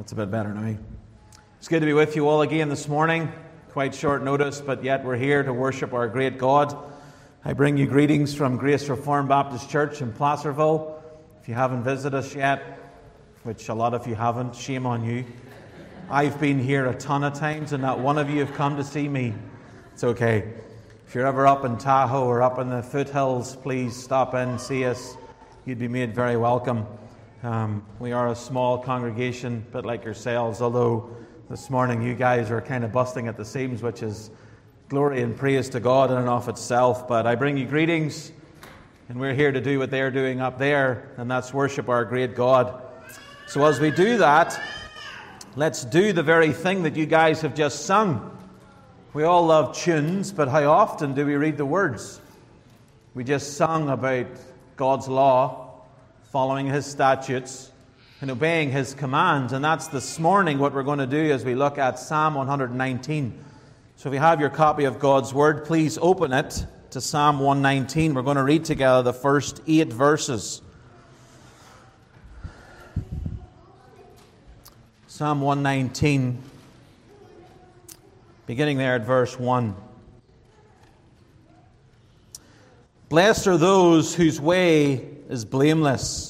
That's a bit better now. It's good to be with you all again this morning. Quite short notice, but yet we're here to worship our great God. I bring you greetings from Grace Reformed Baptist Church in Placerville. If you haven't visited us yet, which a lot of you haven't, shame on you. I've been here a ton of times, and not one of you have come to see me. It's okay. If you're ever up in Tahoe or up in the foothills, please stop in, and see us. You'd be made very welcome. Um, we are a small congregation, but like yourselves, although this morning you guys are kind of busting at the seams, which is glory and praise to God in and of itself. But I bring you greetings, and we're here to do what they're doing up there, and that's worship our great God. So as we do that, let's do the very thing that you guys have just sung. We all love tunes, but how often do we read the words? We just sung about God's law following his statutes, and obeying his commands. And that's this morning what we're going to do as we look at Psalm 119. So if you have your copy of God's Word, please open it to Psalm 119. We're going to read together the first eight verses. Psalm 119, beginning there at verse 1. Blessed are those whose way is blameless,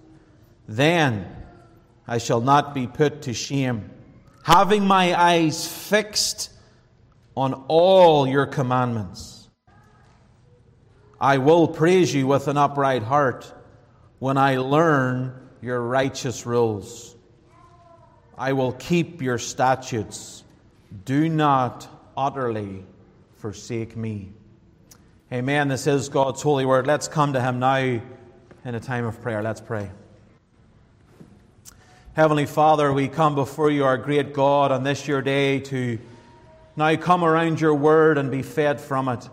Then I shall not be put to shame, having my eyes fixed on all your commandments. I will praise you with an upright heart when I learn your righteous rules. I will keep your statutes. Do not utterly forsake me. Amen. This is God's holy word. Let's come to Him now in a time of prayer. Let's pray. Heavenly Father, we come before you, our great God, on this your day to now come around your word and be fed from it.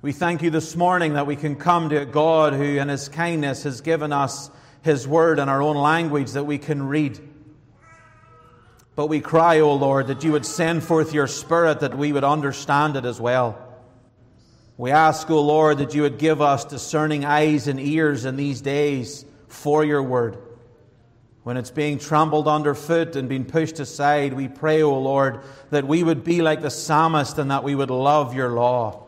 We thank you this morning that we can come to a God who, in His kindness, has given us His word in our own language that we can read. But we cry, O Lord, that you would send forth your Spirit that we would understand it as well. We ask, O Lord, that you would give us discerning eyes and ears in these days for your word. When it's being trampled underfoot and being pushed aside, we pray, O Lord, that we would be like the psalmist and that we would love your law,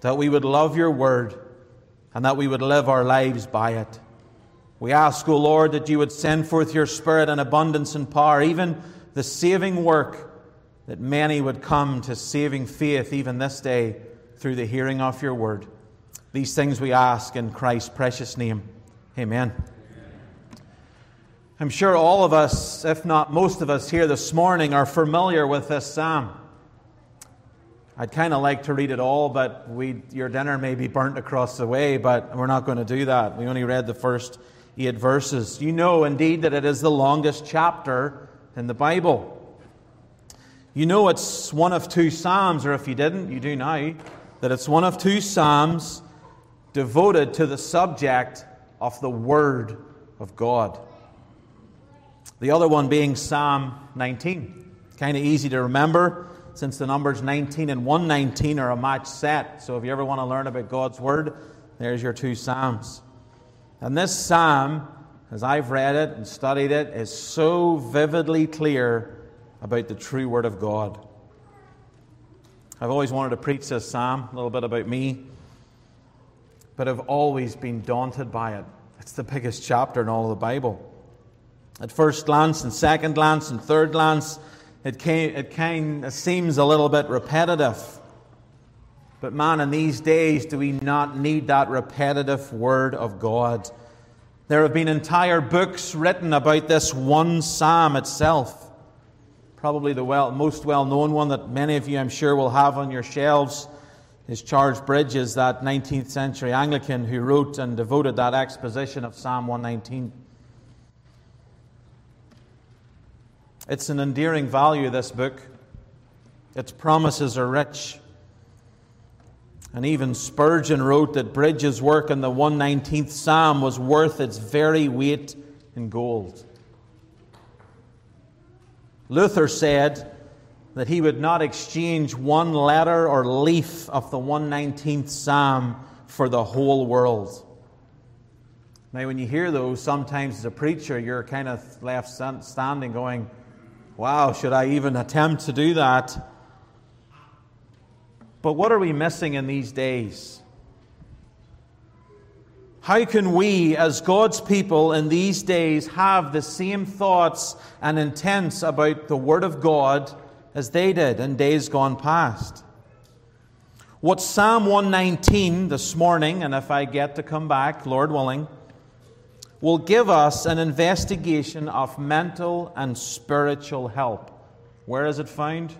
that we would love your word, and that we would live our lives by it. We ask, O Lord, that you would send forth your Spirit in abundance and power, even the saving work, that many would come to saving faith even this day through the hearing of your word. These things we ask in Christ's precious name. Amen. I'm sure all of us, if not most of us here this morning, are familiar with this psalm. I'd kind of like to read it all, but we, your dinner may be burnt across the way, but we're not going to do that. We only read the first eight verses. You know, indeed, that it is the longest chapter in the Bible. You know it's one of two psalms, or if you didn't, you do now that it's one of two Psalms devoted to the subject of the Word of God. The other one being Psalm 19. Kind of easy to remember since the numbers 19 and 119 are a match set. So if you ever want to learn about God's Word, there's your two Psalms. And this Psalm, as I've read it and studied it, is so vividly clear about the true Word of God. I've always wanted to preach this psalm, a little bit about me, but I've always been daunted by it. It's the biggest chapter in all of the Bible. At first glance, and second glance, and third glance, it, came, it kind of seems a little bit repetitive. But man, in these days, do we not need that repetitive Word of God? There have been entire books written about this one psalm itself probably the well, most well known one that many of you, I'm sure, will have on your shelves is Charles Bridges, that 19th century Anglican who wrote and devoted that exposition of Psalm 119. It's an endearing value, this book. Its promises are rich. And even Spurgeon wrote that Bridges' work in the 119th Psalm was worth its very weight in gold. Luther said that he would not exchange one letter or leaf of the 119th Psalm for the whole world. Now, when you hear those, sometimes as a preacher, you're kind of left standing going, Wow, should I even attempt to do that? But what are we missing in these days? How can we, as God's people in these days, have the same thoughts and intents about the Word of God as they did in days gone past? What Psalm 119 this morning, and if I get to come back, Lord willing, will give us an investigation of mental and spiritual help. Where is it found?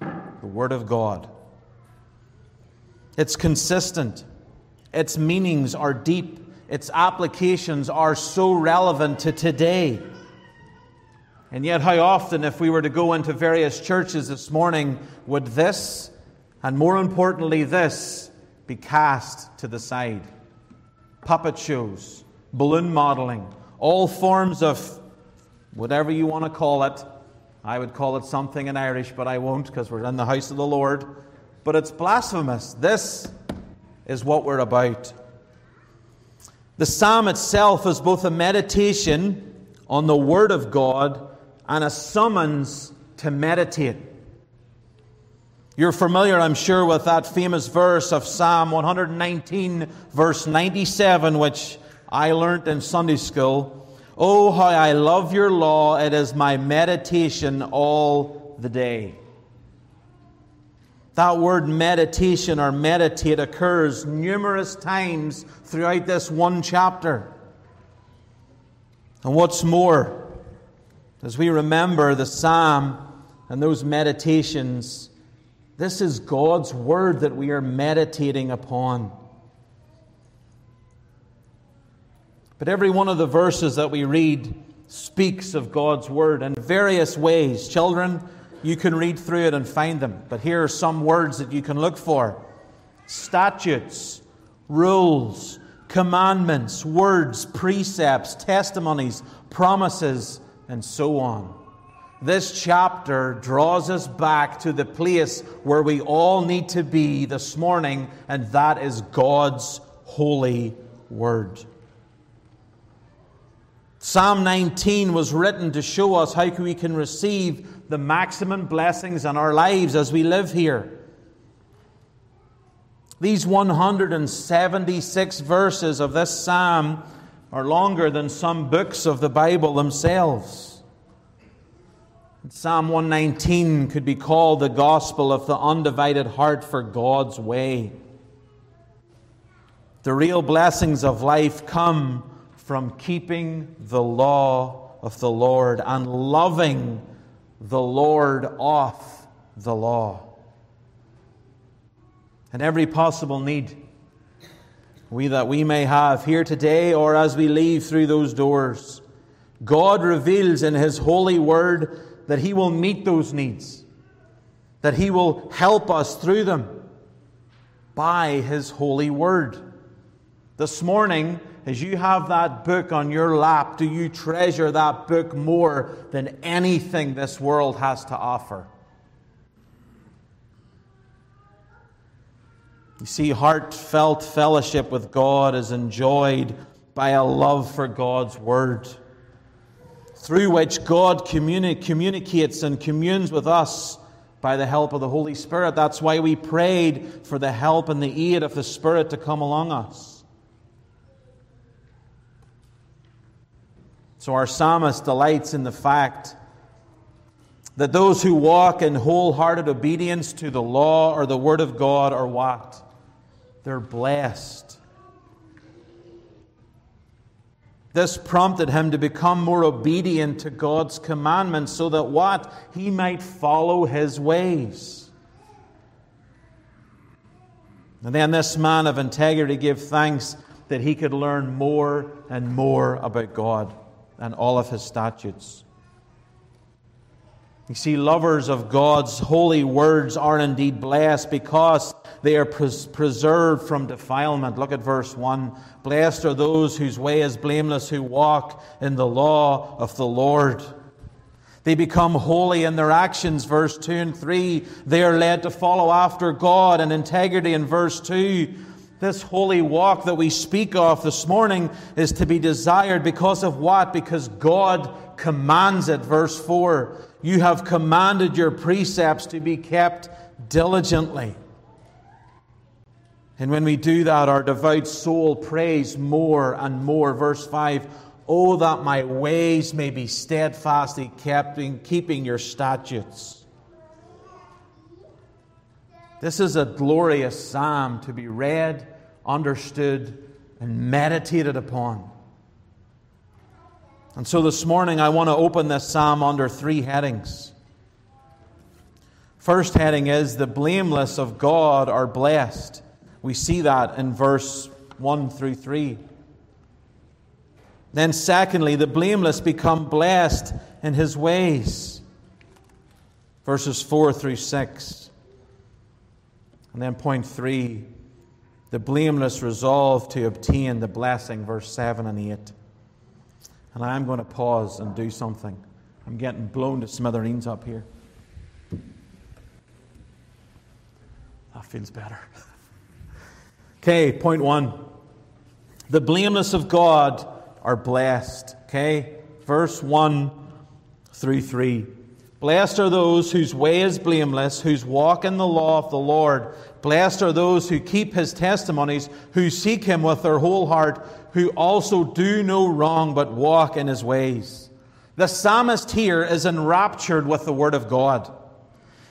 The Word of God. It's consistent, its meanings are deep, its applications are so relevant to today. And yet, how often, if we were to go into various churches this morning, would this, and more importantly, this, be cast to the side? Puppet shows balloon modeling, all forms of whatever you want to call it. I would call it something in Irish, but I won't because we're in the house of the Lord. But it's blasphemous. This is what we're about. The psalm itself is both a meditation on the Word of God and a summons to meditate. You're familiar, I'm sure, with that famous verse of Psalm 119, verse 97, which I learnt in Sunday school. Oh, how I love your law. It is my meditation all the day. That word meditation or meditate occurs numerous times throughout this one chapter. And what's more, as we remember the psalm and those meditations, this is God's word that we are meditating upon. But every one of the verses that we read speaks of God's Word in various ways. Children, you can read through it and find them. But here are some words that you can look for statutes, rules, commandments, words, precepts, testimonies, promises, and so on. This chapter draws us back to the place where we all need to be this morning, and that is God's holy word. Psalm 19 was written to show us how we can receive the maximum blessings in our lives as we live here. These 176 verses of this psalm are longer than some books of the Bible themselves. Psalm 119 could be called the gospel of the undivided heart for God's way. The real blessings of life come from keeping the law of the Lord and loving the Lord off the law. And every possible need we that we may have here today or as we leave through those doors. God reveals in His holy word that He will meet those needs, that He will help us through them by His holy word. This morning, as you have that book on your lap, do you treasure that book more than anything this world has to offer? You see, heartfelt fellowship with God is enjoyed by a love for God's Word, through which God communi- communicates and communes with us by the help of the Holy Spirit. That's why we prayed for the help and the aid of the Spirit to come along us. So our psalmist delights in the fact that those who walk in wholehearted obedience to the law or the word of God are what? They're blessed. This prompted him to become more obedient to God's commandments so that what? He might follow his ways. And then this man of integrity gave thanks that he could learn more and more about God and all of his statutes. You see, lovers of God's holy words are indeed blessed because they are pres- preserved from defilement. Look at verse 1. Blessed are those whose way is blameless, who walk in the law of the Lord. They become holy in their actions, verse 2 and 3. They are led to follow after God and integrity in verse 2. This holy walk that we speak of this morning is to be desired because of what? Because God commands it. Verse 4 You have commanded your precepts to be kept diligently. And when we do that, our devout soul prays more and more. Verse 5 Oh, that my ways may be steadfastly kept in keeping your statutes. This is a glorious psalm to be read, understood, and meditated upon. And so this morning I want to open this psalm under three headings. First heading is the blameless of God are blessed. We see that in verse 1 through 3. Then, secondly, the blameless become blessed in his ways. Verses 4 through 6. And then, point 3, the blameless resolve to obtain the blessing, verse 7 and 8. And I'm going to pause and do something. I'm getting blown to smithereens up here. That feels better. okay, point one. The blameless of God are blessed. Okay? Verse 1 through 3. Blessed are those whose way is blameless, whose walk in the law of the Lord. Blessed are those who keep his testimonies, who seek him with their whole heart, who also do no wrong but walk in his ways. The psalmist here is enraptured with the word of God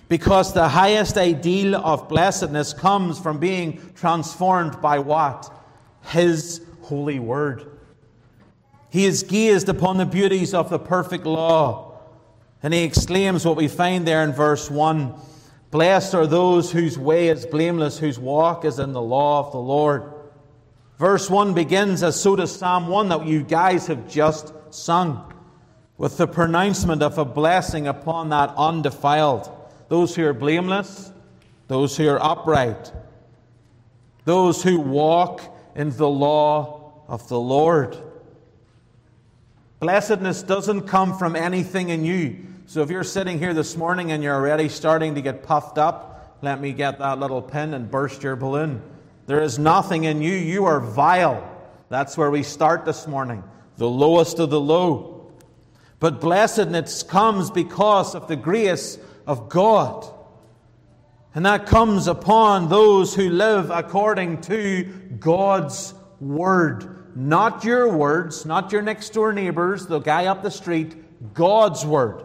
because the highest ideal of blessedness comes from being transformed by what? His holy word. He is gazed upon the beauties of the perfect law. And he exclaims what we find there in verse 1 Blessed are those whose way is blameless, whose walk is in the law of the Lord. Verse 1 begins as so does Psalm 1 that you guys have just sung, with the pronouncement of a blessing upon that undefiled. Those who are blameless, those who are upright, those who walk in the law of the Lord. Blessedness doesn't come from anything in you. So if you're sitting here this morning and you're already starting to get puffed up, let me get that little pin and burst your balloon. There is nothing in you. You are vile. That's where we start this morning. The lowest of the low. But blessedness comes because of the grace of God. And that comes upon those who live according to God's word. Not your words, not your next door neighbors, the guy up the street, God's word.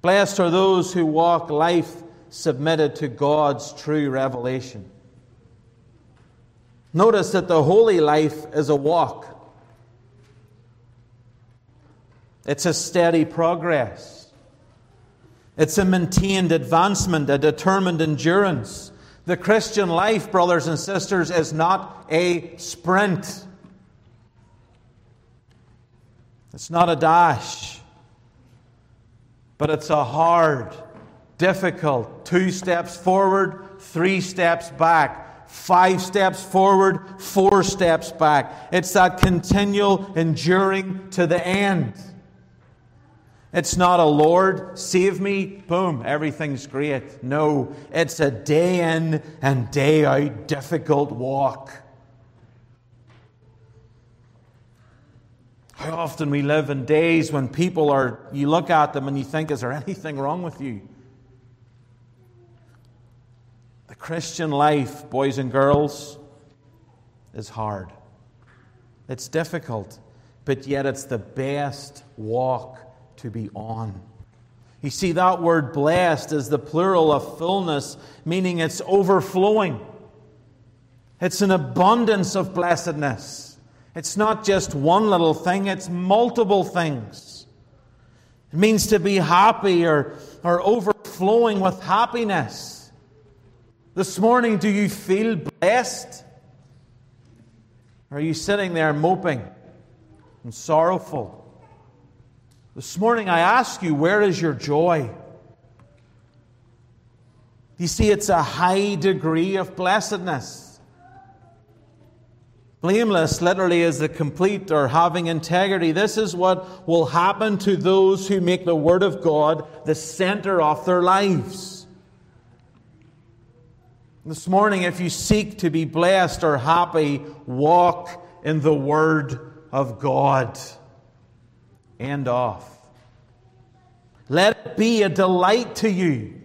Blessed are those who walk life submitted to God's true revelation. Notice that the holy life is a walk, it's a steady progress, it's a maintained advancement, a determined endurance. The Christian life, brothers and sisters, is not a sprint. It's not a dash, but it's a hard, difficult two steps forward, three steps back, five steps forward, four steps back. It's that continual enduring to the end. It's not a Lord, save me, boom, everything's great. No, it's a day in and day out difficult walk. How often we live in days when people are, you look at them and you think, is there anything wrong with you? The Christian life, boys and girls, is hard. It's difficult, but yet it's the best walk to be on. You see, that word blessed is the plural of fullness, meaning it's overflowing. It's an abundance of blessedness. It's not just one little thing, it's multiple things. It means to be happy or, or overflowing with happiness. This morning, do you feel blessed? Or are you sitting there moping and sorrowful? This morning I ask you, where is your joy? You see, it's a high degree of blessedness. Blameless literally is the complete or having integrity. This is what will happen to those who make the Word of God the center of their lives. This morning, if you seek to be blessed or happy, walk in the Word of God. End off. Let it be a delight to you.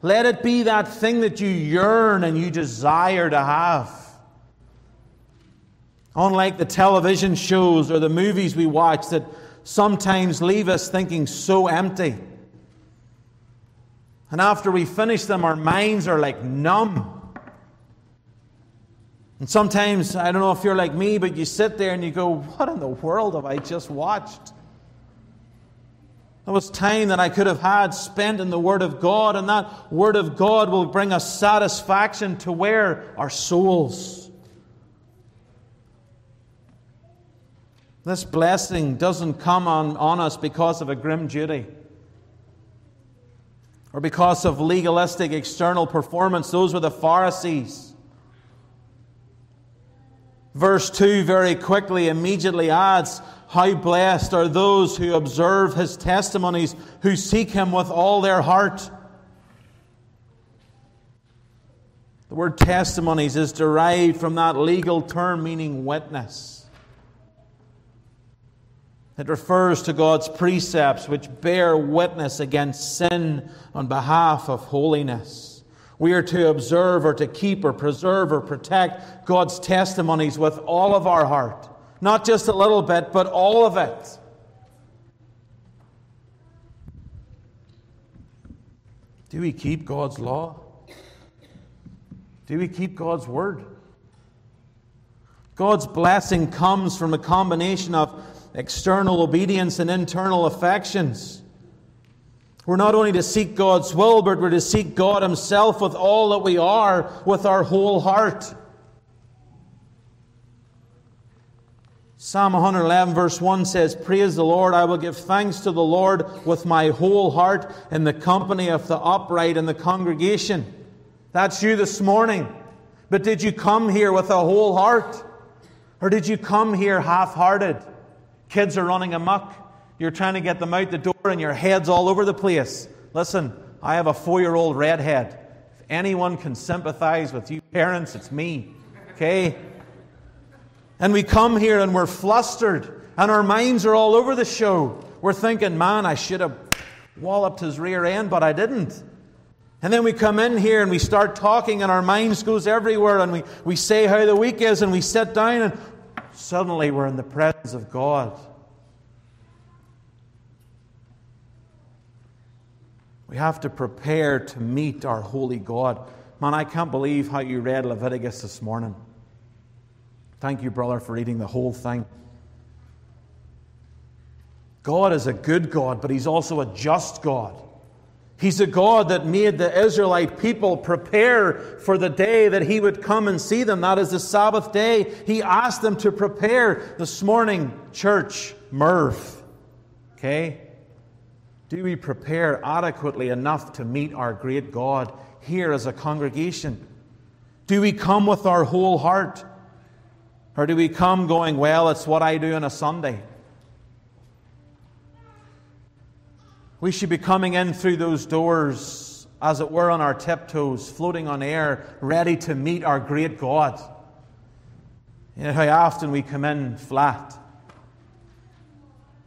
Let it be that thing that you yearn and you desire to have. Unlike the television shows or the movies we watch that sometimes leave us thinking so empty. And after we finish them, our minds are like numb. And sometimes, I don't know if you're like me, but you sit there and you go, What in the world have I just watched? That was time that I could have had spent in the Word of God, and that Word of God will bring us satisfaction to where? Our souls. This blessing doesn't come on, on us because of a grim duty or because of legalistic external performance. Those were the Pharisees. Verse 2 very quickly, immediately adds, how blessed are those who observe his testimonies, who seek him with all their heart. The word testimonies is derived from that legal term meaning witness. It refers to God's precepts which bear witness against sin on behalf of holiness. We are to observe or to keep or preserve or protect God's testimonies with all of our heart. Not just a little bit, but all of it. Do we keep God's law? Do we keep God's word? God's blessing comes from a combination of external obedience and internal affections. We're not only to seek God's will, but we're to seek God Himself with all that we are, with our whole heart. Psalm 111, verse 1 says, Praise the Lord, I will give thanks to the Lord with my whole heart in the company of the upright in the congregation. That's you this morning. But did you come here with a whole heart? Or did you come here half hearted? Kids are running amok. You're trying to get them out the door and your head's all over the place. Listen, I have a four year old redhead. If anyone can sympathize with you parents, it's me. Okay? And we come here and we're flustered and our minds are all over the show. We're thinking, man, I should have walloped his rear end, but I didn't. And then we come in here and we start talking and our minds goes everywhere and we, we say how the week is and we sit down and suddenly we're in the presence of God. We have to prepare to meet our holy God. Man, I can't believe how you read Leviticus this morning. Thank you, brother, for reading the whole thing. God is a good God, but He's also a just God. He's a God that made the Israelite people prepare for the day that He would come and see them. That is the Sabbath day. He asked them to prepare this morning, church, Merv. Okay? Do we prepare adequately enough to meet our great God here as a congregation? Do we come with our whole heart? Or do we come going, well, it's what I do on a Sunday? We should be coming in through those doors, as it were, on our tiptoes, floating on air, ready to meet our great God. Yet how often we come in flat.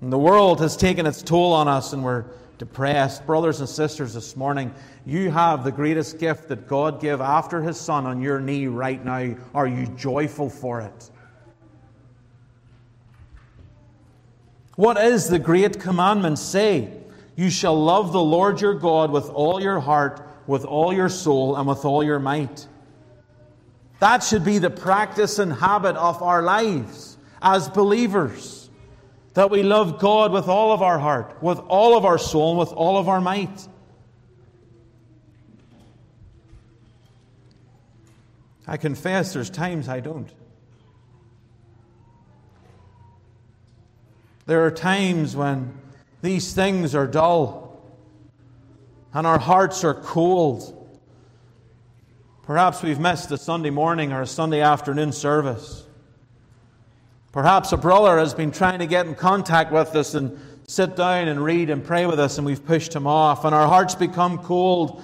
And the world has taken its toll on us and we're depressed. Brothers and sisters, this morning, you have the greatest gift that God gave after His Son on your knee right now. Are you joyful for it? What is the great commandment say? You shall love the Lord your God with all your heart, with all your soul, and with all your might. That should be the practice and habit of our lives as believers. That we love God with all of our heart, with all of our soul, and with all of our might. I confess there's times I don't. There are times when these things are dull and our hearts are cold. Perhaps we've missed a Sunday morning or a Sunday afternoon service. Perhaps a brother has been trying to get in contact with us and sit down and read and pray with us, and we've pushed him off, and our hearts become cold,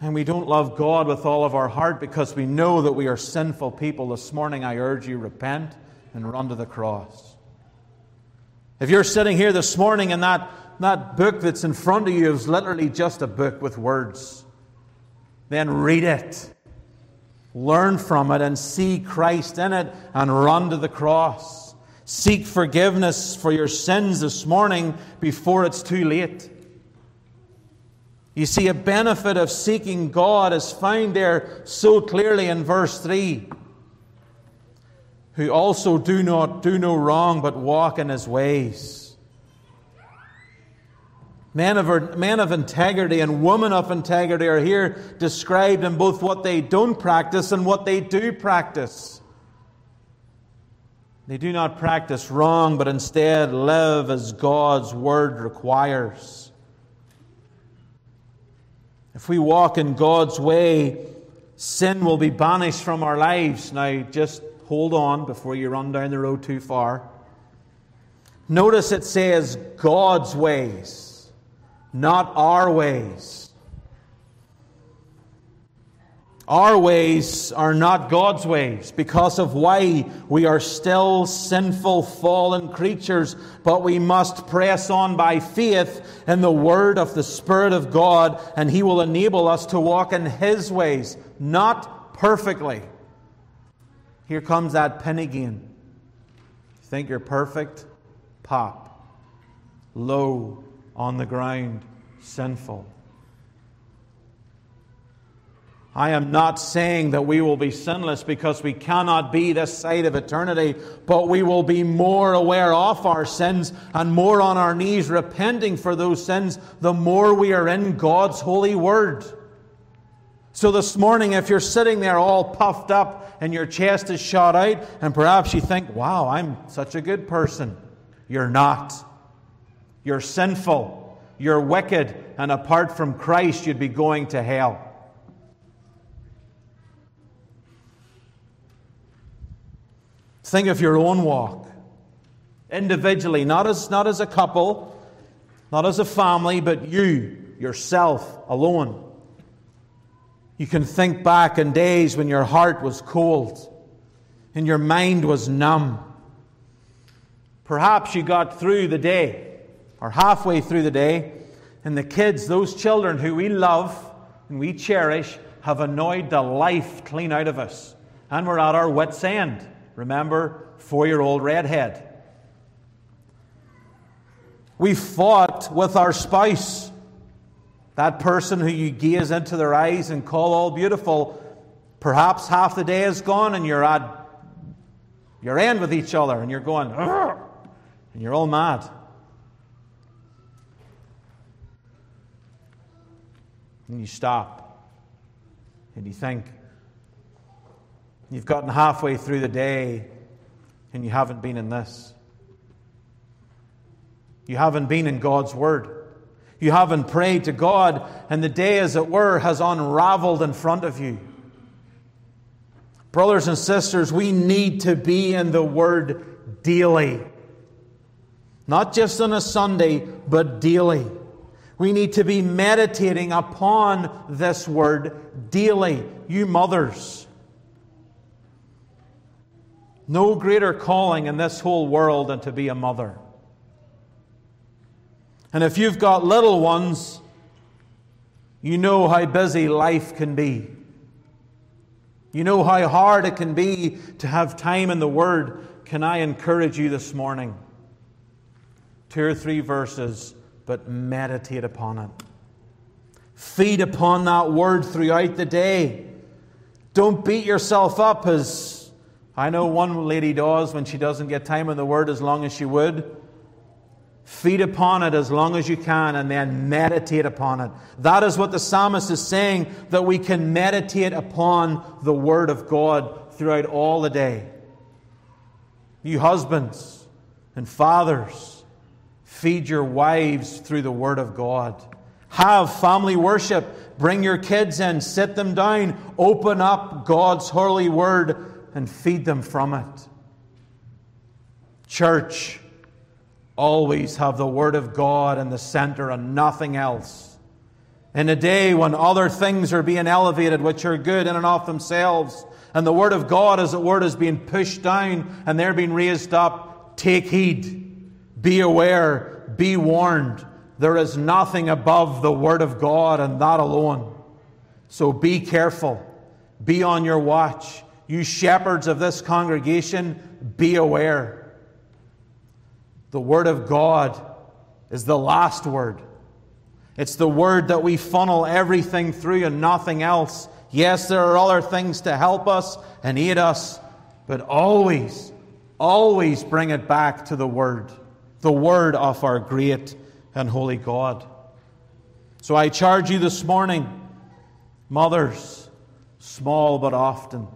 and we don't love God with all of our heart because we know that we are sinful people. This morning, I urge you, repent and run to the cross. If you're sitting here this morning and that, that book that's in front of you is literally just a book with words, then read it. Learn from it and see Christ in it and run to the cross. Seek forgiveness for your sins this morning before it's too late. You see, a benefit of seeking God is found there so clearly in verse 3 who also do not do no wrong but walk in his ways. Men of, of integrity and women of integrity are here described in both what they don't practice and what they do practice. They do not practice wrong, but instead live as God's word requires. If we walk in God's way, sin will be banished from our lives. Now, just hold on before you run down the road too far. Notice it says God's ways not our ways. Our ways are not God's ways because of why we are still sinful, fallen creatures, but we must press on by faith in the word of the Spirit of God, and He will enable us to walk in His ways, not perfectly. Here comes that pin again. Think you're perfect? Pop. Low on the ground sinful. I am not saying that we will be sinless because we cannot be this side of eternity, but we will be more aware of our sins and more on our knees repenting for those sins the more we are in God's holy word. So this morning, if you're sitting there all puffed up and your chest is shot out, and perhaps you think, wow, I'm such a good person, you're not. You're sinful. You're wicked. And apart from Christ, you'd be going to hell. Think of your own walk individually, not as, not as a couple, not as a family, but you, yourself, alone. You can think back in days when your heart was cold and your mind was numb. Perhaps you got through the day or halfway through the day, and the kids, those children who we love and we cherish, have annoyed the life clean out of us. And we're at our wits' end. Remember, four year old redhead. We fought with our spouse, that person who you gaze into their eyes and call all beautiful. Perhaps half the day is gone and you're at your end with each other and you're going, and you're all mad. And you stop and you think. You've gotten halfway through the day and you haven't been in this. You haven't been in God's Word. You haven't prayed to God, and the day, as it were, has unraveled in front of you. Brothers and sisters, we need to be in the Word daily. Not just on a Sunday, but daily. We need to be meditating upon this word daily. You mothers. No greater calling in this whole world than to be a mother. And if you've got little ones, you know how busy life can be. You know how hard it can be to have time in the Word. Can I encourage you this morning? Two or three verses but meditate upon it. Feed upon that word throughout the day. Don't beat yourself up as I know one lady does when she doesn't get time in the word as long as she would. Feed upon it as long as you can and then meditate upon it. That is what the psalmist is saying, that we can meditate upon the word of God throughout all the day. You husbands and fathers, Feed your wives through the Word of God. Have family worship. Bring your kids in, sit them down, open up God's holy Word, and feed them from it. Church, always have the Word of God in the center and nothing else. In a day when other things are being elevated, which are good in and of themselves, and the Word of God, as it were, is being pushed down and they're being raised up, take heed. Be aware. Be warned. There is nothing above the Word of God and that alone. So be careful. Be on your watch. You shepherds of this congregation, be aware. The Word of God is the last word. It's the word that we funnel everything through and nothing else. Yes, there are other things to help us and aid us, but always, always bring it back to the Word, the Word of our great and holy God. So I charge you this morning, mothers, small but often,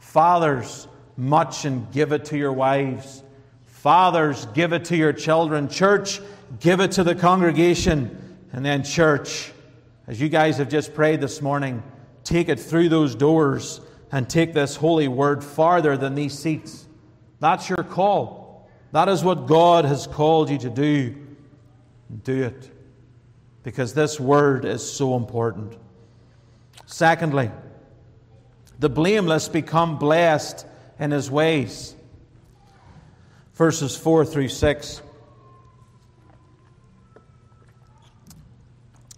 fathers, much and give it to your wives, fathers, give it to your children, church, give it to the congregation, and then, church, as you guys have just prayed this morning, take it through those doors and take this holy word farther than these seats. That's your call. That is what God has called you to do. Do it. Because this word is so important. Secondly, the blameless become blessed in his ways. Verses 4 through 6.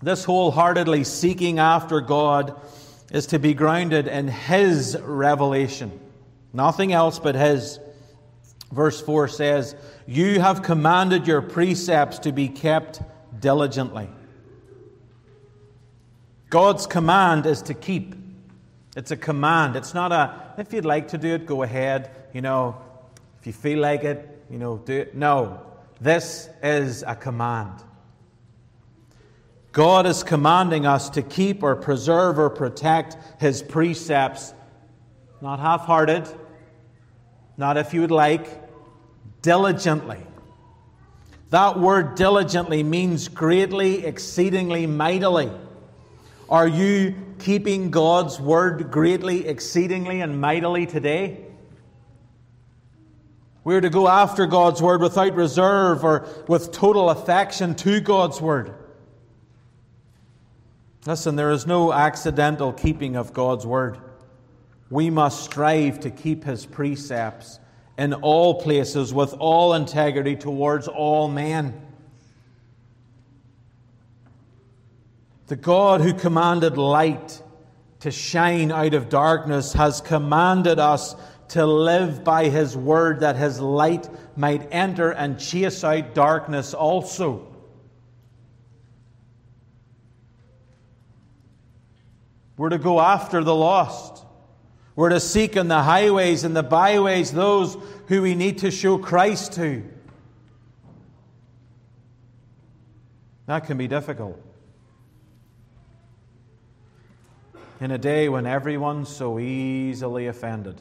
This wholeheartedly seeking after God is to be grounded in His revelation, nothing else but His. Verse 4 says, You have commanded your precepts to be kept diligently. God's command is to keep. It's a command. It's not a, if you'd like to do it, go ahead. You know, if you feel like it, you know, do it. No. This is a command. God is commanding us to keep or preserve or protect His precepts, not half hearted, not if you would like, diligently. That word diligently means greatly, exceedingly, mightily. Are you keeping God's word greatly, exceedingly, and mightily today? We're to go after God's word without reserve or with total affection to God's word. Listen, there is no accidental keeping of God's word. We must strive to keep his precepts in all places with all integrity towards all men. The God who commanded light to shine out of darkness has commanded us to live by his word that his light might enter and chase out darkness also. We're to go after the lost. We're to seek in the highways and the byways those who we need to show Christ to. That can be difficult. In a day when everyone's so easily offended.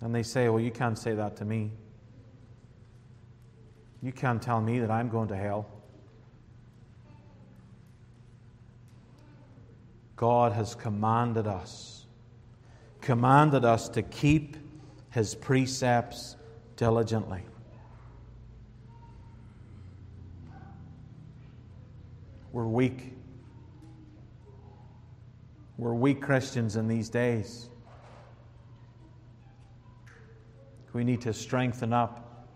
And they say, Well, you can't say that to me. You can't tell me that I'm going to hell. God has commanded us, commanded us to keep his precepts diligently. We're weak. We're weak Christians in these days. We need to strengthen up.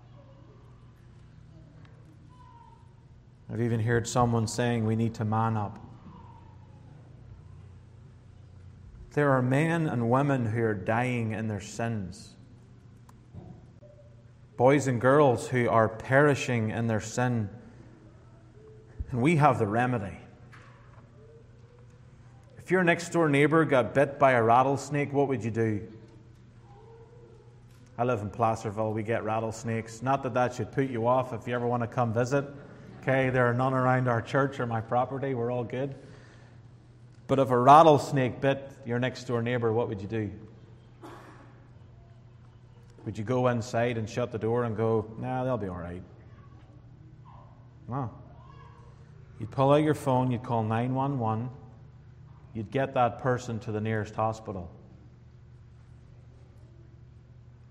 I've even heard someone saying we need to man up. There are men and women who are dying in their sins. Boys and girls who are perishing in their sin. And we have the remedy. If your next door neighbor got bit by a rattlesnake, what would you do? I live in Placerville. We get rattlesnakes. Not that that should put you off if you ever want to come visit. Okay, there are none around our church or my property. We're all good. But if a rattlesnake bit your next door neighbor, what would you do? Would you go inside and shut the door and go, nah, they'll be all right? No. You'd pull out your phone, you'd call 911, you'd get that person to the nearest hospital.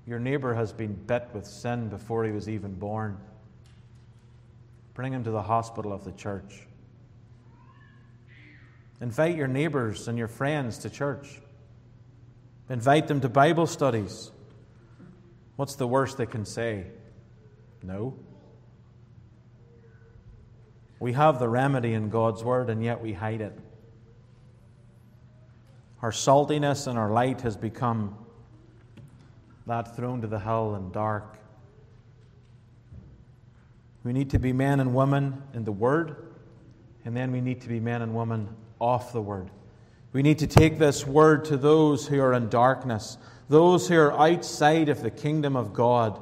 Your neighbor has been bit with sin before he was even born. Bring him to the hospital of the church. Invite your neighbors and your friends to church. Invite them to Bible studies. What's the worst they can say? No. We have the remedy in God's Word, and yet we hide it. Our saltiness and our light has become that thrown to the hell and dark. We need to be men and women in the Word, and then we need to be men and women off the Word. We need to take this Word to those who are in darkness, those who are outside of the kingdom of God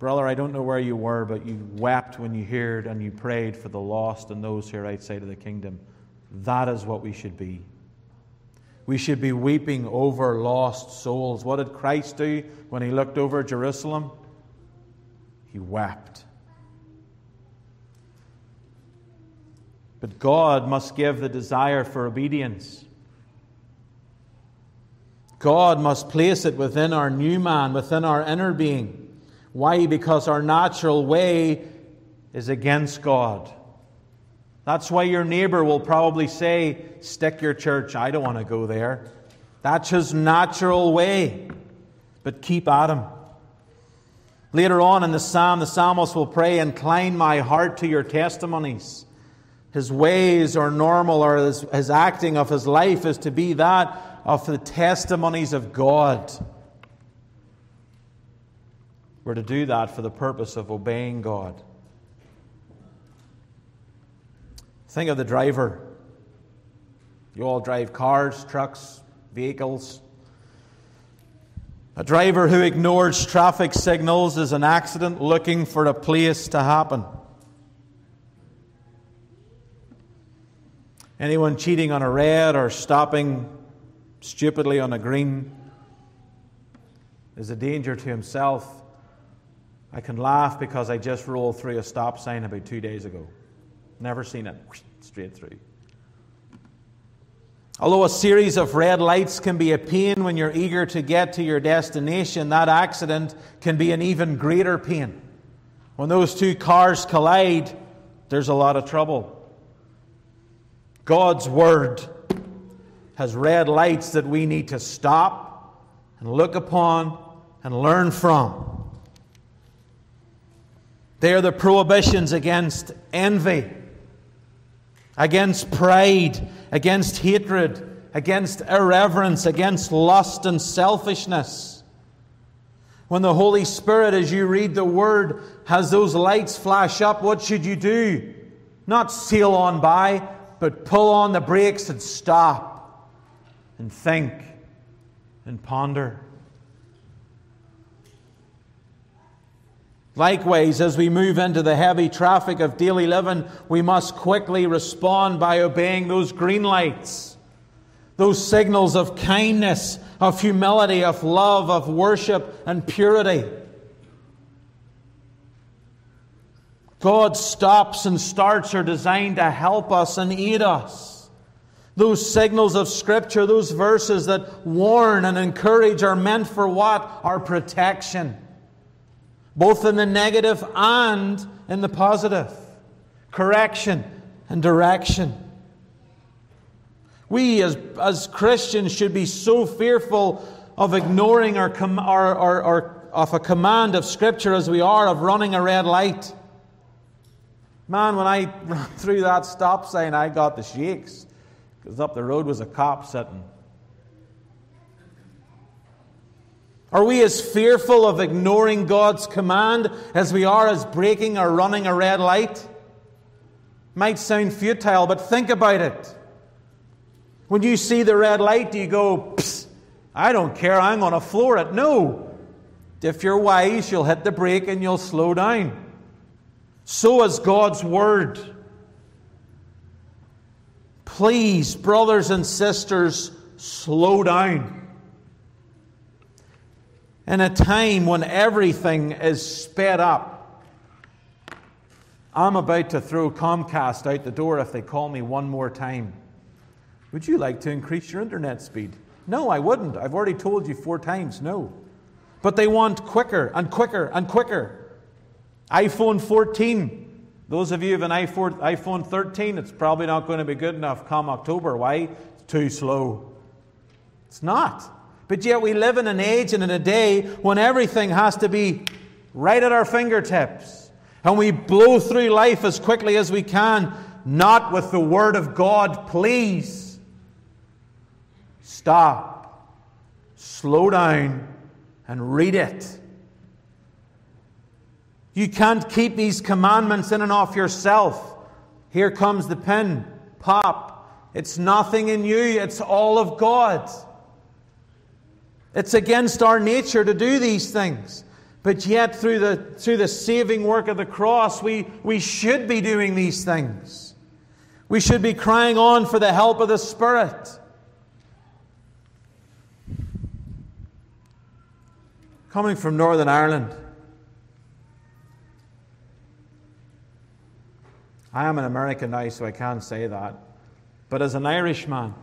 Brother, I don't know where you were, but you wept when you heard and you prayed for the lost and those who are outside of the kingdom. That is what we should be. We should be weeping over lost souls. What did Christ do when he looked over Jerusalem? He wept. But God must give the desire for obedience. God must place it within our new man, within our inner being. Why? Because our natural way is against God. That's why your neighbor will probably say, Stick your church, I don't want to go there. That's his natural way. But keep him. Later on in the psalm, the psalmist will pray, Incline my heart to your testimonies. His ways are normal, or his, his acting of his life is to be that of the testimonies of God. We're to do that for the purpose of obeying God. Think of the driver. You all drive cars, trucks, vehicles. A driver who ignores traffic signals is an accident looking for a place to happen. Anyone cheating on a red or stopping stupidly on a green is a danger to himself I can laugh because I just rolled through a stop sign about two days ago. Never seen it straight through. Although a series of red lights can be a pain when you're eager to get to your destination, that accident can be an even greater pain. When those two cars collide, there's a lot of trouble. God's Word has red lights that we need to stop and look upon and learn from. They are the prohibitions against envy, against pride, against hatred, against irreverence, against lust and selfishness. When the Holy Spirit, as you read the Word, has those lights flash up, what should you do? Not sail on by, but pull on the brakes and stop and think and ponder. Likewise, as we move into the heavy traffic of daily living, we must quickly respond by obeying those green lights, those signals of kindness, of humility, of love, of worship, and purity. God's stops and starts are designed to help us and aid us. Those signals of Scripture, those verses that warn and encourage, are meant for what? Our protection both in the negative and in the positive. Correction and direction. We as, as Christians should be so fearful of ignoring our, our, our, our, of a command of Scripture as we are of running a red light. Man, when I ran through that stop sign, I got the shakes because up the road was a cop sitting. Are we as fearful of ignoring God's command as we are as breaking or running a red light? Might sound futile, but think about it. When you see the red light, do you go, "Psst, I don't care, I'm going to floor it? No. If you're wise, you'll hit the brake and you'll slow down. So is God's Word. Please, brothers and sisters, slow down. in a time when everything is sped up. I'm about to throw Comcast out the door if they call me one more time. Would you like to increase your internet speed? No, I wouldn't. I've already told you four times no. But they want quicker and quicker and quicker. iPhone 14. Those of you who have an iPhone 13, it's probably not going to be good enough come October. Why? It's too slow. It's not. But yet we live in an age and in a day when everything has to be right at our fingertips. And we blow through life as quickly as we can, not with the Word of God, please. Stop, slow down, and read it. You can't keep these commandments in and of yourself. Here comes the pin. Pop. It's nothing in you, it's all of God. It's against our nature to do these things. But yet, through the, through the saving work of the cross, we, we should be doing these things. We should be crying on for the help of the Spirit. Coming from Northern Ireland, I am an American now, so I can't say that. But as an Irishman,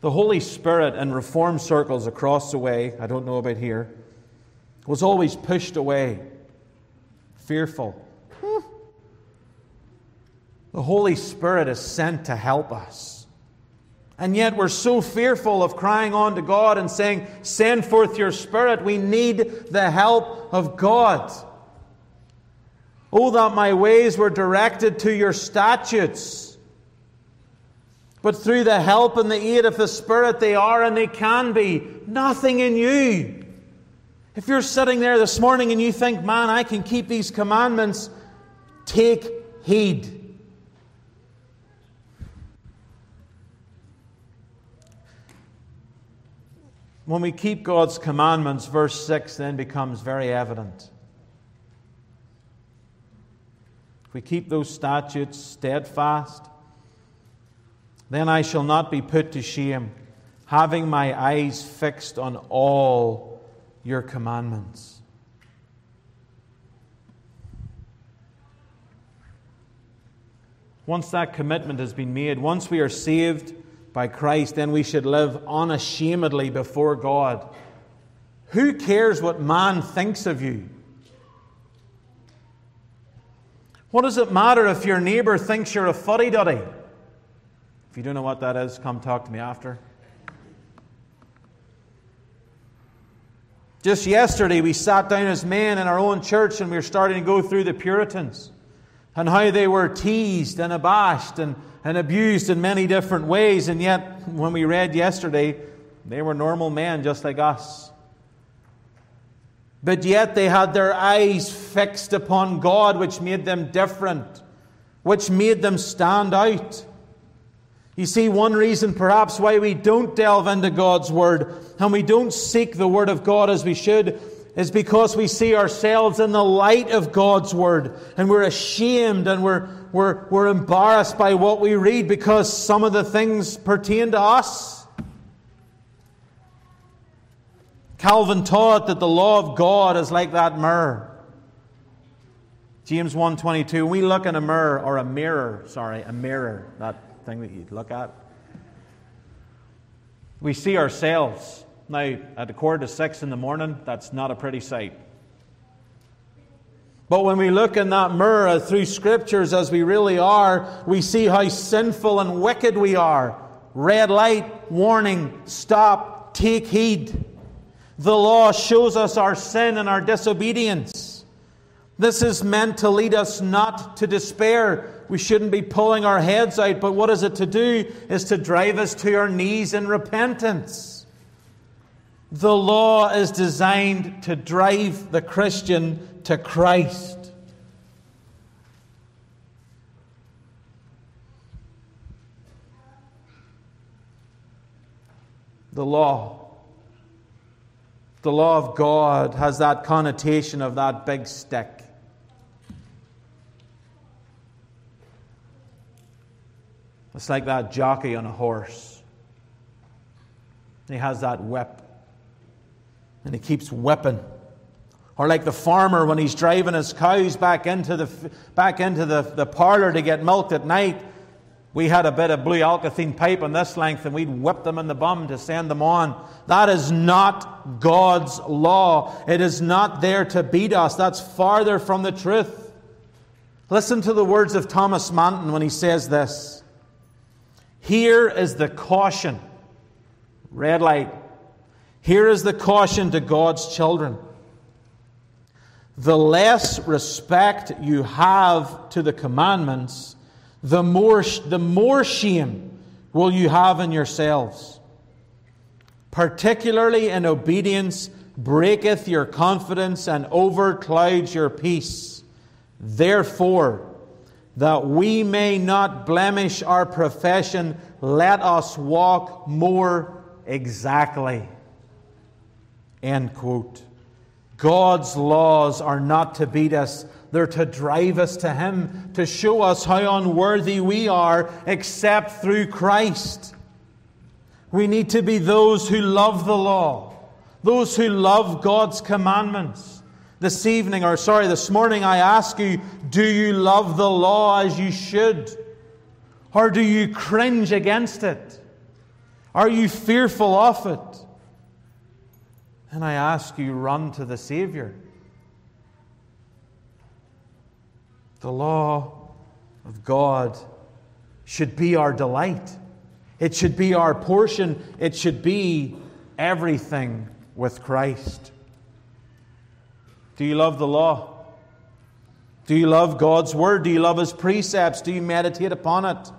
the Holy Spirit in reform circles across the way, I don't know about here, was always pushed away, fearful. The Holy Spirit is sent to help us. And yet we're so fearful of crying on to God and saying, Send forth your Spirit. We need the help of God. Oh, that my ways were directed to your statutes. But through the help and the aid of the Spirit, they are and they can be. Nothing in you. If you're sitting there this morning and you think, man, I can keep these commandments, take heed. When we keep God's commandments, verse 6 then becomes very evident. We keep those statutes steadfast, then I shall not be put to shame, having my eyes fixed on all your commandments. Once that commitment has been made, once we are saved by Christ, then we should live unashamedly before God. Who cares what man thinks of you? What does it matter if your neighbor thinks you're a fuddy duddy? If you don't know what that is, come talk to me after. Just yesterday, we sat down as men in our own church and we were starting to go through the Puritans and how they were teased and abashed and, and abused in many different ways. And yet, when we read yesterday, they were normal men just like us. But yet they had their eyes fixed upon God, which made them different, which made them stand out. You see, one reason perhaps why we don't delve into God's Word and we don't seek the Word of God as we should is because we see ourselves in the light of God's Word and we're ashamed and we're, we're, we're embarrassed by what we read because some of the things pertain to us. Calvin taught that the law of God is like that mirror. James 1:22 we look in a mirror or a mirror, sorry, a mirror, that thing that you look at. We see ourselves. Now, at a quarter to six in the morning, that's not a pretty sight. But when we look in that mirror through scriptures as we really are, we see how sinful and wicked we are. Red light, warning, stop, take heed. The law shows us our sin and our disobedience. This is meant to lead us not to despair. We shouldn't be pulling our heads out, but what is it to do? Is to drive us to our knees in repentance. The law is designed to drive the Christian to Christ. The law the law of God has that connotation of that big stick. It's like that jockey on a horse. He has that whip. and he keeps whipping. Or like the farmer when he's driving his cows back into the, back into the, the parlor to get milked at night. We had a bit of blue alkathene pipe on this length and we'd whip them in the bum to send them on. That is not God's law. It is not there to beat us. That's farther from the truth. Listen to the words of Thomas Manton when he says this. Here is the caution. Red light. Here is the caution to God's children. The less respect you have to the commandments, the more, the more shame will you have in yourselves. Particularly in obedience, breaketh your confidence and overclouds your peace. Therefore, that we may not blemish our profession, let us walk more exactly. End quote. God's laws are not to beat us, they're to drive us to Him, to show us how unworthy we are except through Christ. We need to be those who love the law, those who love God's commandments. This evening, or sorry, this morning, I ask you do you love the law as you should? Or do you cringe against it? Are you fearful of it? And I ask you, run to the Savior. The law of God should be our delight, it should be our portion, it should be everything with Christ. Do you love the law? Do you love God's word? Do you love His precepts? Do you meditate upon it?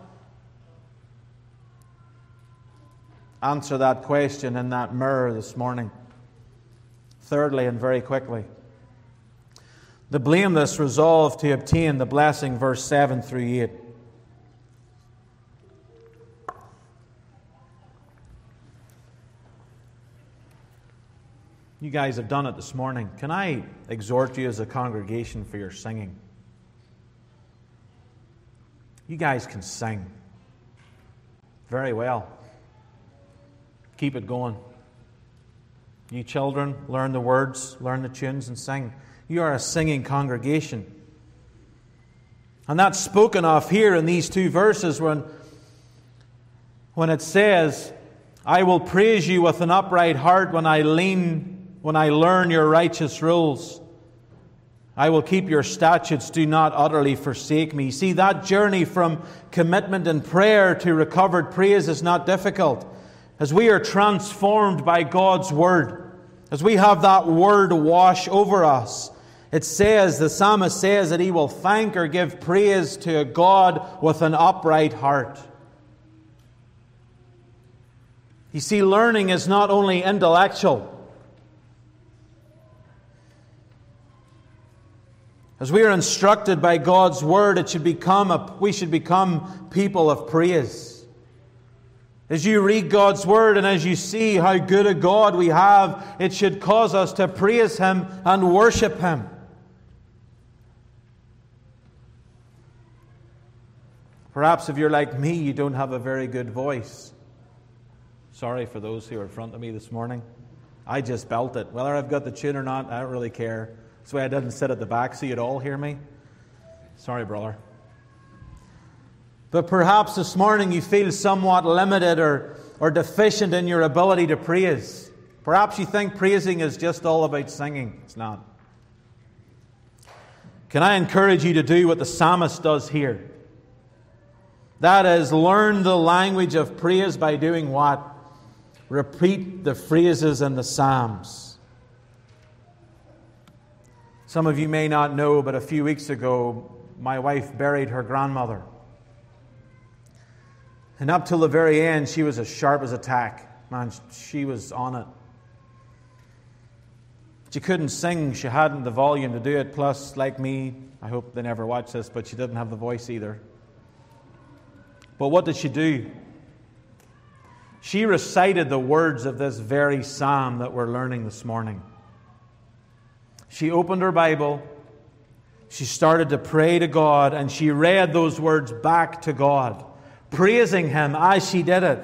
Answer that question in that mirror this morning. Thirdly, and very quickly, the blameless resolve to obtain the blessing, verse 7 through 8. You guys have done it this morning. Can I exhort you as a congregation for your singing? You guys can sing very well. Keep it going. You children, learn the words, learn the tunes, and sing. You are a singing congregation. And that's spoken of here in these two verses when, when it says, I will praise you with an upright heart when I lean, when I learn your righteous rules. I will keep your statutes, do not utterly forsake me. See, that journey from commitment and prayer to recovered praise is not difficult as we are transformed by God's Word, as we have that Word wash over us, it says, the psalmist says that he will thank or give praise to a God with an upright heart. You see, learning is not only intellectual. As we are instructed by God's word, it should become a, we should become people of praise. As you read God's Word and as you see how good a God we have, it should cause us to praise Him and worship Him. Perhaps if you're like me, you don't have a very good voice. Sorry for those who are in front of me this morning. I just belt it. Whether I've got the tune or not, I don't really care. That's why I didn't sit at the back so you'd all hear me. Sorry, brother. But perhaps this morning you feel somewhat limited or, or deficient in your ability to praise. Perhaps you think praising is just all about singing. It's not. Can I encourage you to do what the psalmist does here? That is, learn the language of praise by doing what? Repeat the phrases in the Psalms. Some of you may not know, but a few weeks ago, my wife buried her grandmother. And up till the very end, she was as sharp as a tack. Man, she was on it. She couldn't sing, she hadn't the volume to do it. Plus, like me, I hope they never watch this, but she didn't have the voice either. But what did she do? She recited the words of this very psalm that we're learning this morning. She opened her Bible, she started to pray to God, and she read those words back to God praising Him as she did it.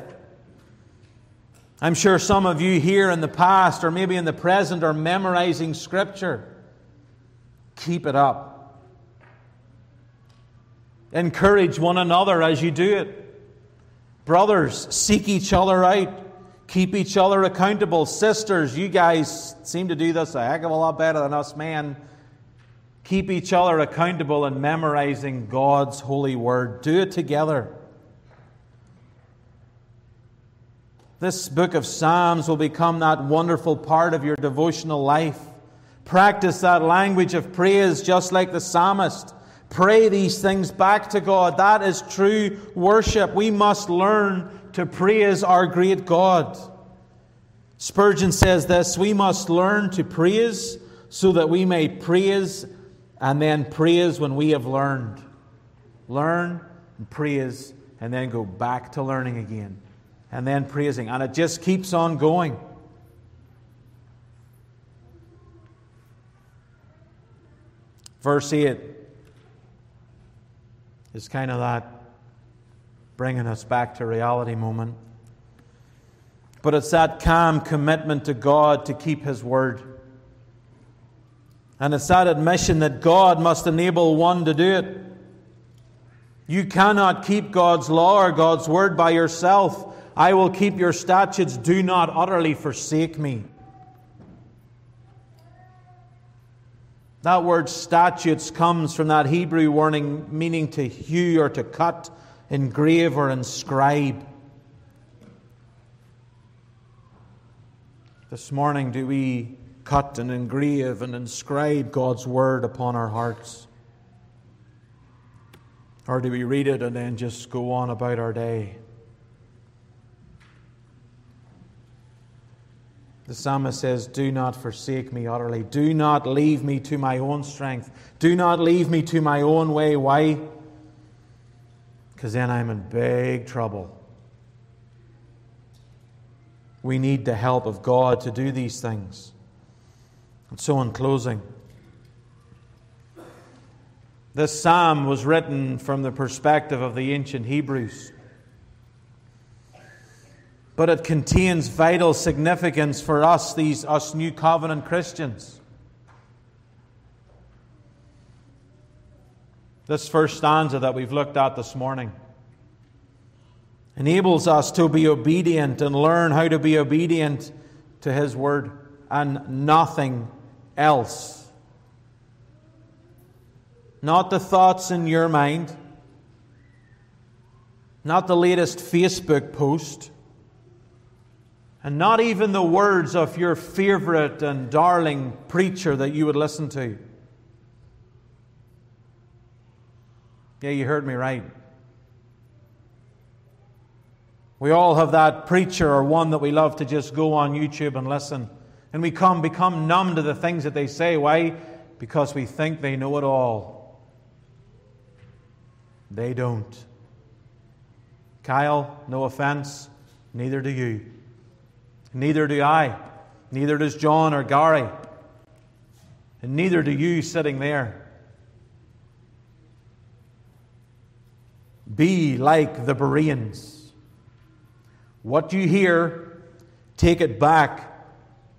I'm sure some of you here in the past or maybe in the present are memorizing Scripture. Keep it up. Encourage one another as you do it. Brothers, seek each other out. Keep each other accountable. Sisters, you guys seem to do this a heck of a lot better than us men. Keep each other accountable in memorizing God's holy word. Do it together. This book of Psalms will become that wonderful part of your devotional life. Practice that language of praise just like the psalmist. Pray these things back to God. That is true worship. We must learn to praise our great God. Spurgeon says this We must learn to praise so that we may praise and then praise when we have learned. Learn and praise and then go back to learning again and then praising. And it just keeps on going. Verse 8 is kind of that bringing us back to reality moment. But it's that calm commitment to God to keep His word. And it's that admission that God must enable one to do it. You cannot keep God's law or God's word by yourself. I will keep your statutes. Do not utterly forsake me. That word statutes comes from that Hebrew word meaning to hew or to cut, engrave or inscribe. This morning, do we cut and engrave and inscribe God's word upon our hearts? Or do we read it and then just go on about our day? The psalmist says, Do not forsake me utterly. Do not leave me to my own strength. Do not leave me to my own way. Why? Because then I'm in big trouble. We need the help of God to do these things. And so, in closing, this psalm was written from the perspective of the ancient Hebrews but it contains vital significance for us, these us new covenant Christians. This first stanza that we've looked at this morning enables us to be obedient and learn how to be obedient to His Word and nothing else. Not the thoughts in your mind, not the latest Facebook post and not even the words of your favorite and darling preacher that you would listen to. Yeah, you heard me right. We all have that preacher or one that we love to just go on YouTube and listen. And we come become numb to the things that they say. Why? Because we think they know it all. They don't. Kyle, no offense, neither do you. Neither do I. Neither does John or Gary. And neither do you sitting there. Be like the Bereans. What you hear, take it back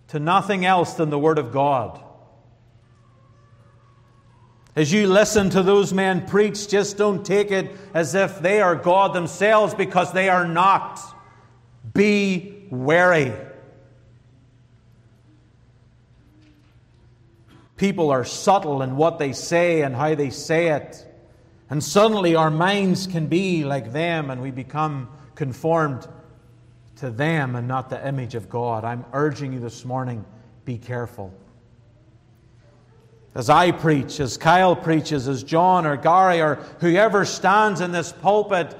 to nothing else than the Word of God. As you listen to those men preach, just don't take it as if they are God themselves because they are not. Be wary. People are subtle in what they say and how they say it. And suddenly our minds can be like them and we become conformed to them and not the image of God. I'm urging you this morning be careful. As I preach, as Kyle preaches, as John or Gary or whoever stands in this pulpit,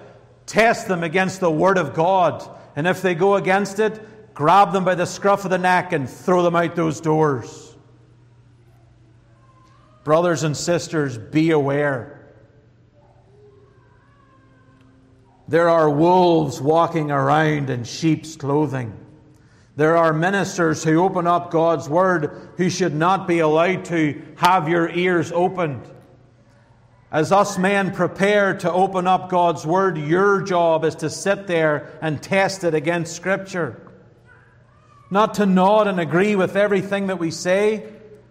test them against the Word of God and if they go against it, grab them by the scruff of the neck and throw them out those doors. Brothers and sisters, be aware. There are wolves walking around in sheep's clothing. There are ministers who open up God's word who should not be allowed to have your ears opened. As us men prepare to open up God's Word, your job is to sit there and test it against Scripture. not to nod and agree with everything that we say,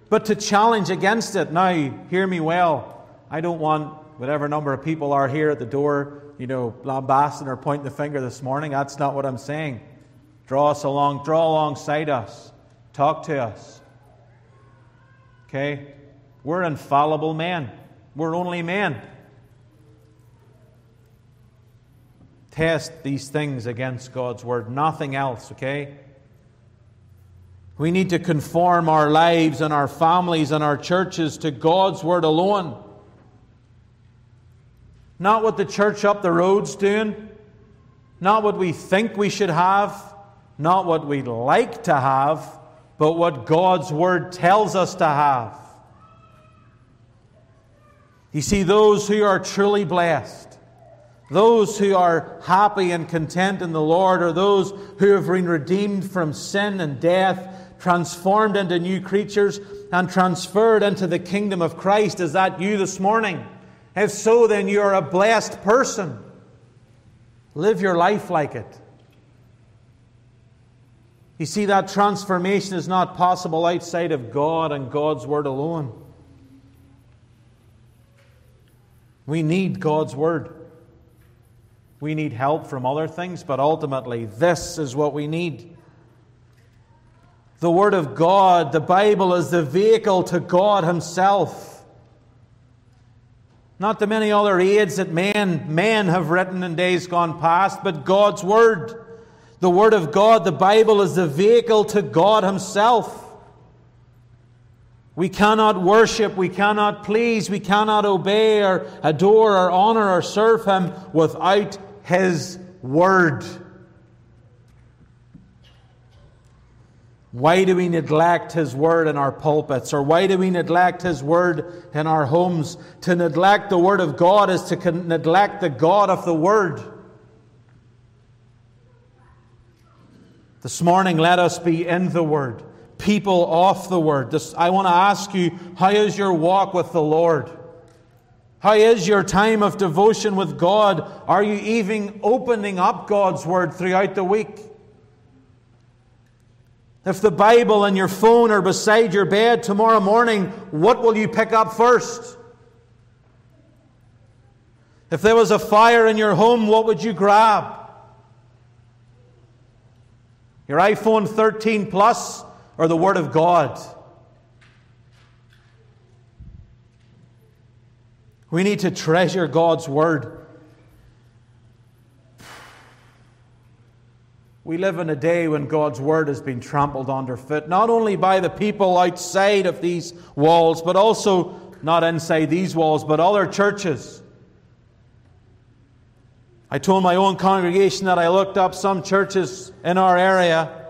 but to challenge against it. Now, hear me well. I don't want whatever number of people are here at the door, you know, lambasting or pointing the finger this morning. That's not what I'm saying. Draw us along, draw alongside us, talk to us. Okay? We're infallible men. We're only men. Test these things against God's word, nothing else, okay? We need to conform our lives and our families and our churches to God's word alone. Not what the church up the road's doing, not what we think we should have, not what we'd like to have, but what God's word tells us to have. You see, those who are truly blessed, those who are happy and content in the Lord, are those who have been redeemed from sin and death, transformed into new creatures, and transferred into the kingdom of Christ. Is that you this morning? If so, then you are a blessed person. Live your life like it. You see, that transformation is not possible outside of God and God's Word alone. We need God's Word. We need help from other things, but ultimately, this is what we need. The Word of God, the Bible, is the vehicle to God Himself. Not the many other aids that men, men have written in days gone past, but God's Word. The Word of God, the Bible, is the vehicle to God Himself. We cannot worship, we cannot please, we cannot obey or adore or honor or serve Him without His Word. Why do we neglect His Word in our pulpits? Or why do we neglect His Word in our homes? To neglect the Word of God is to neglect the God of the Word. This morning, let us be in the Word, people off the Word. This, I want to ask you, how is your walk with the Lord? How is your time of devotion with God? Are you even opening up God's Word throughout the week? If the Bible and your phone are beside your bed tomorrow morning, what will you pick up first? If there was a fire in your home, what would you grab? Your iPhone 13 Plus or the Word of God? We need to treasure God's Word. We live in a day when God's Word has been trampled underfoot, not only by the people outside of these walls, but also not inside these walls, but other churches. I told my own congregation that I looked up some churches in our area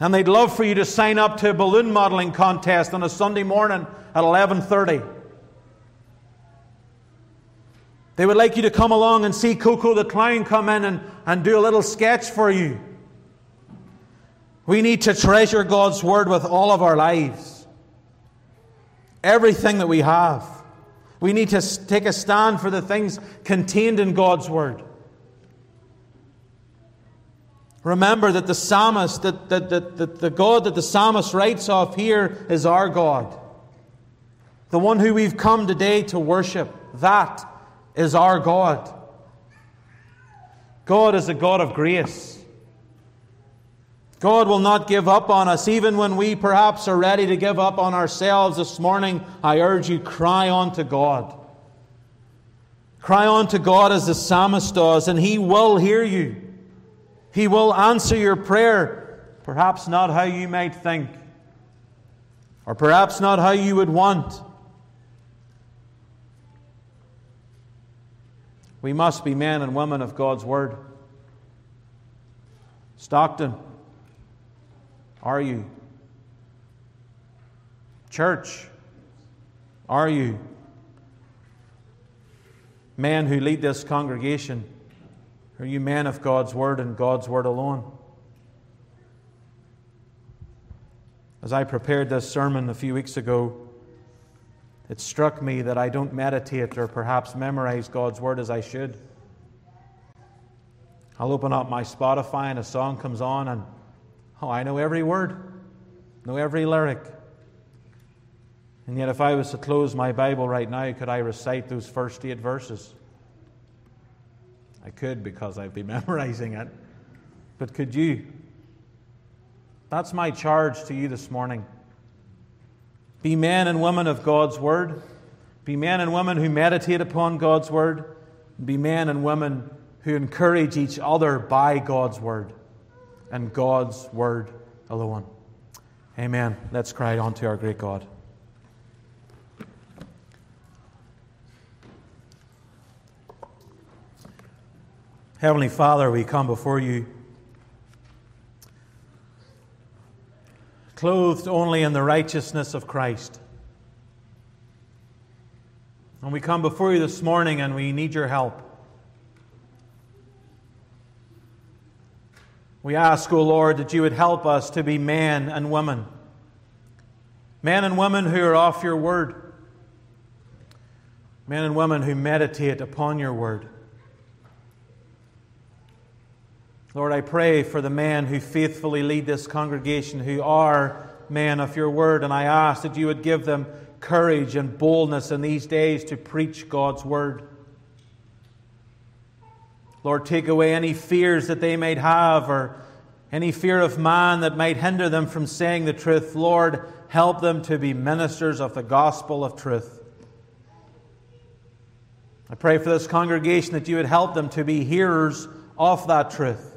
and they'd love for you to sign up to a balloon modeling contest on a Sunday morning at 11:30. They would like you to come along and see Coco the clown come in and, and do a little sketch for you. We need to treasure God's word with all of our lives. Everything that we have. We need to take a stand for the things contained in God's Word. Remember that the psalmist, that, that, that, that the God that the psalmist writes of here is our God. The one who we've come today to worship. That is our God. God is a God of grace. God will not give up on us, even when we perhaps are ready to give up on ourselves this morning. I urge you, cry on to God. Cry on to God as the psalmist does, and He will hear you. He will answer your prayer, perhaps not how you might think, or perhaps not how you would want. We must be men and women of God's Word. Stockton. Are you? Church, are you? Men who lead this congregation, are you men of God's Word and God's Word alone? As I prepared this sermon a few weeks ago, it struck me that I don't meditate or perhaps memorize God's Word as I should. I'll open up my Spotify and a song comes on and Oh, I know every word, know every lyric. And yet, if I was to close my Bible right now, could I recite those first eight verses? I could because I'd be memorizing it. But could you? That's my charge to you this morning. Be men and women of God's Word. Be men and women who meditate upon God's Word. Be men and women who encourage each other by God's Word and God's Word alone. Amen. Let's cry on to our great God. Heavenly Father, we come before you clothed only in the righteousness of Christ. And we come before you this morning and we need your help. We ask, O oh Lord, that you would help us to be men and women. Men and women who are off your word. Men and women who meditate upon your word. Lord, I pray for the men who faithfully lead this congregation, who are men of your word, and I ask that you would give them courage and boldness in these days to preach God's word. Lord, take away any fears that they might have or any fear of man that might hinder them from saying the truth. Lord, help them to be ministers of the gospel of truth. I pray for this congregation that you would help them to be hearers of that truth.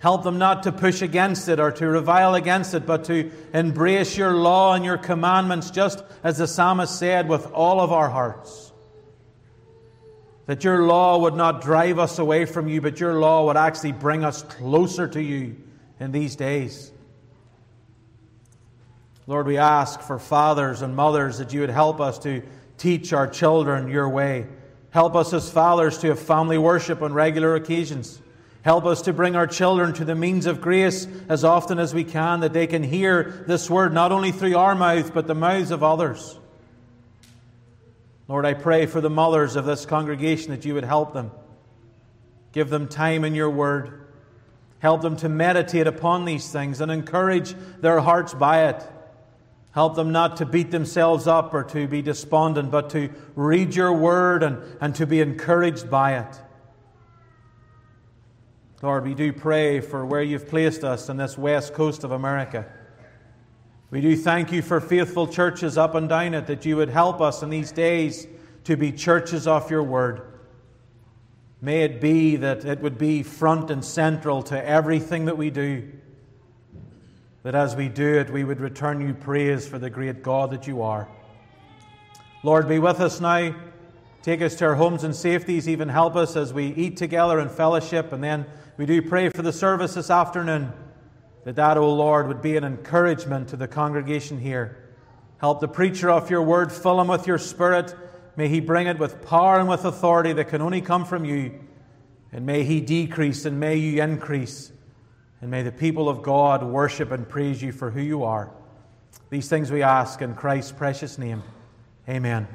Help them not to push against it or to revile against it, but to embrace your law and your commandments, just as the psalmist said, with all of our hearts. That your law would not drive us away from you, but your law would actually bring us closer to you in these days. Lord, we ask for fathers and mothers that you would help us to teach our children your way. Help us as fathers to have family worship on regular occasions. Help us to bring our children to the means of grace as often as we can, that they can hear this word not only through our mouth, but the mouths of others. Lord, I pray for the mothers of this congregation that you would help them. Give them time in your word. Help them to meditate upon these things and encourage their hearts by it. Help them not to beat themselves up or to be despondent, but to read your word and, and to be encouraged by it. Lord, we do pray for where you've placed us in this west coast of America. We do thank you for faithful churches up and down it, that you would help us in these days to be churches of your word. May it be that it would be front and central to everything that we do. That as we do it, we would return you praise for the great God that you are. Lord, be with us now. Take us to our homes and safeties. Even help us as we eat together in fellowship and then we do pray for the service this afternoon that that, O Lord, would be an encouragement to the congregation here. Help the preacher of your word, fill him with your spirit. May he bring it with power and with authority that can only come from you. And may he decrease and may you increase. And may the people of God worship and praise you for who you are. These things we ask in Christ's precious name. Amen.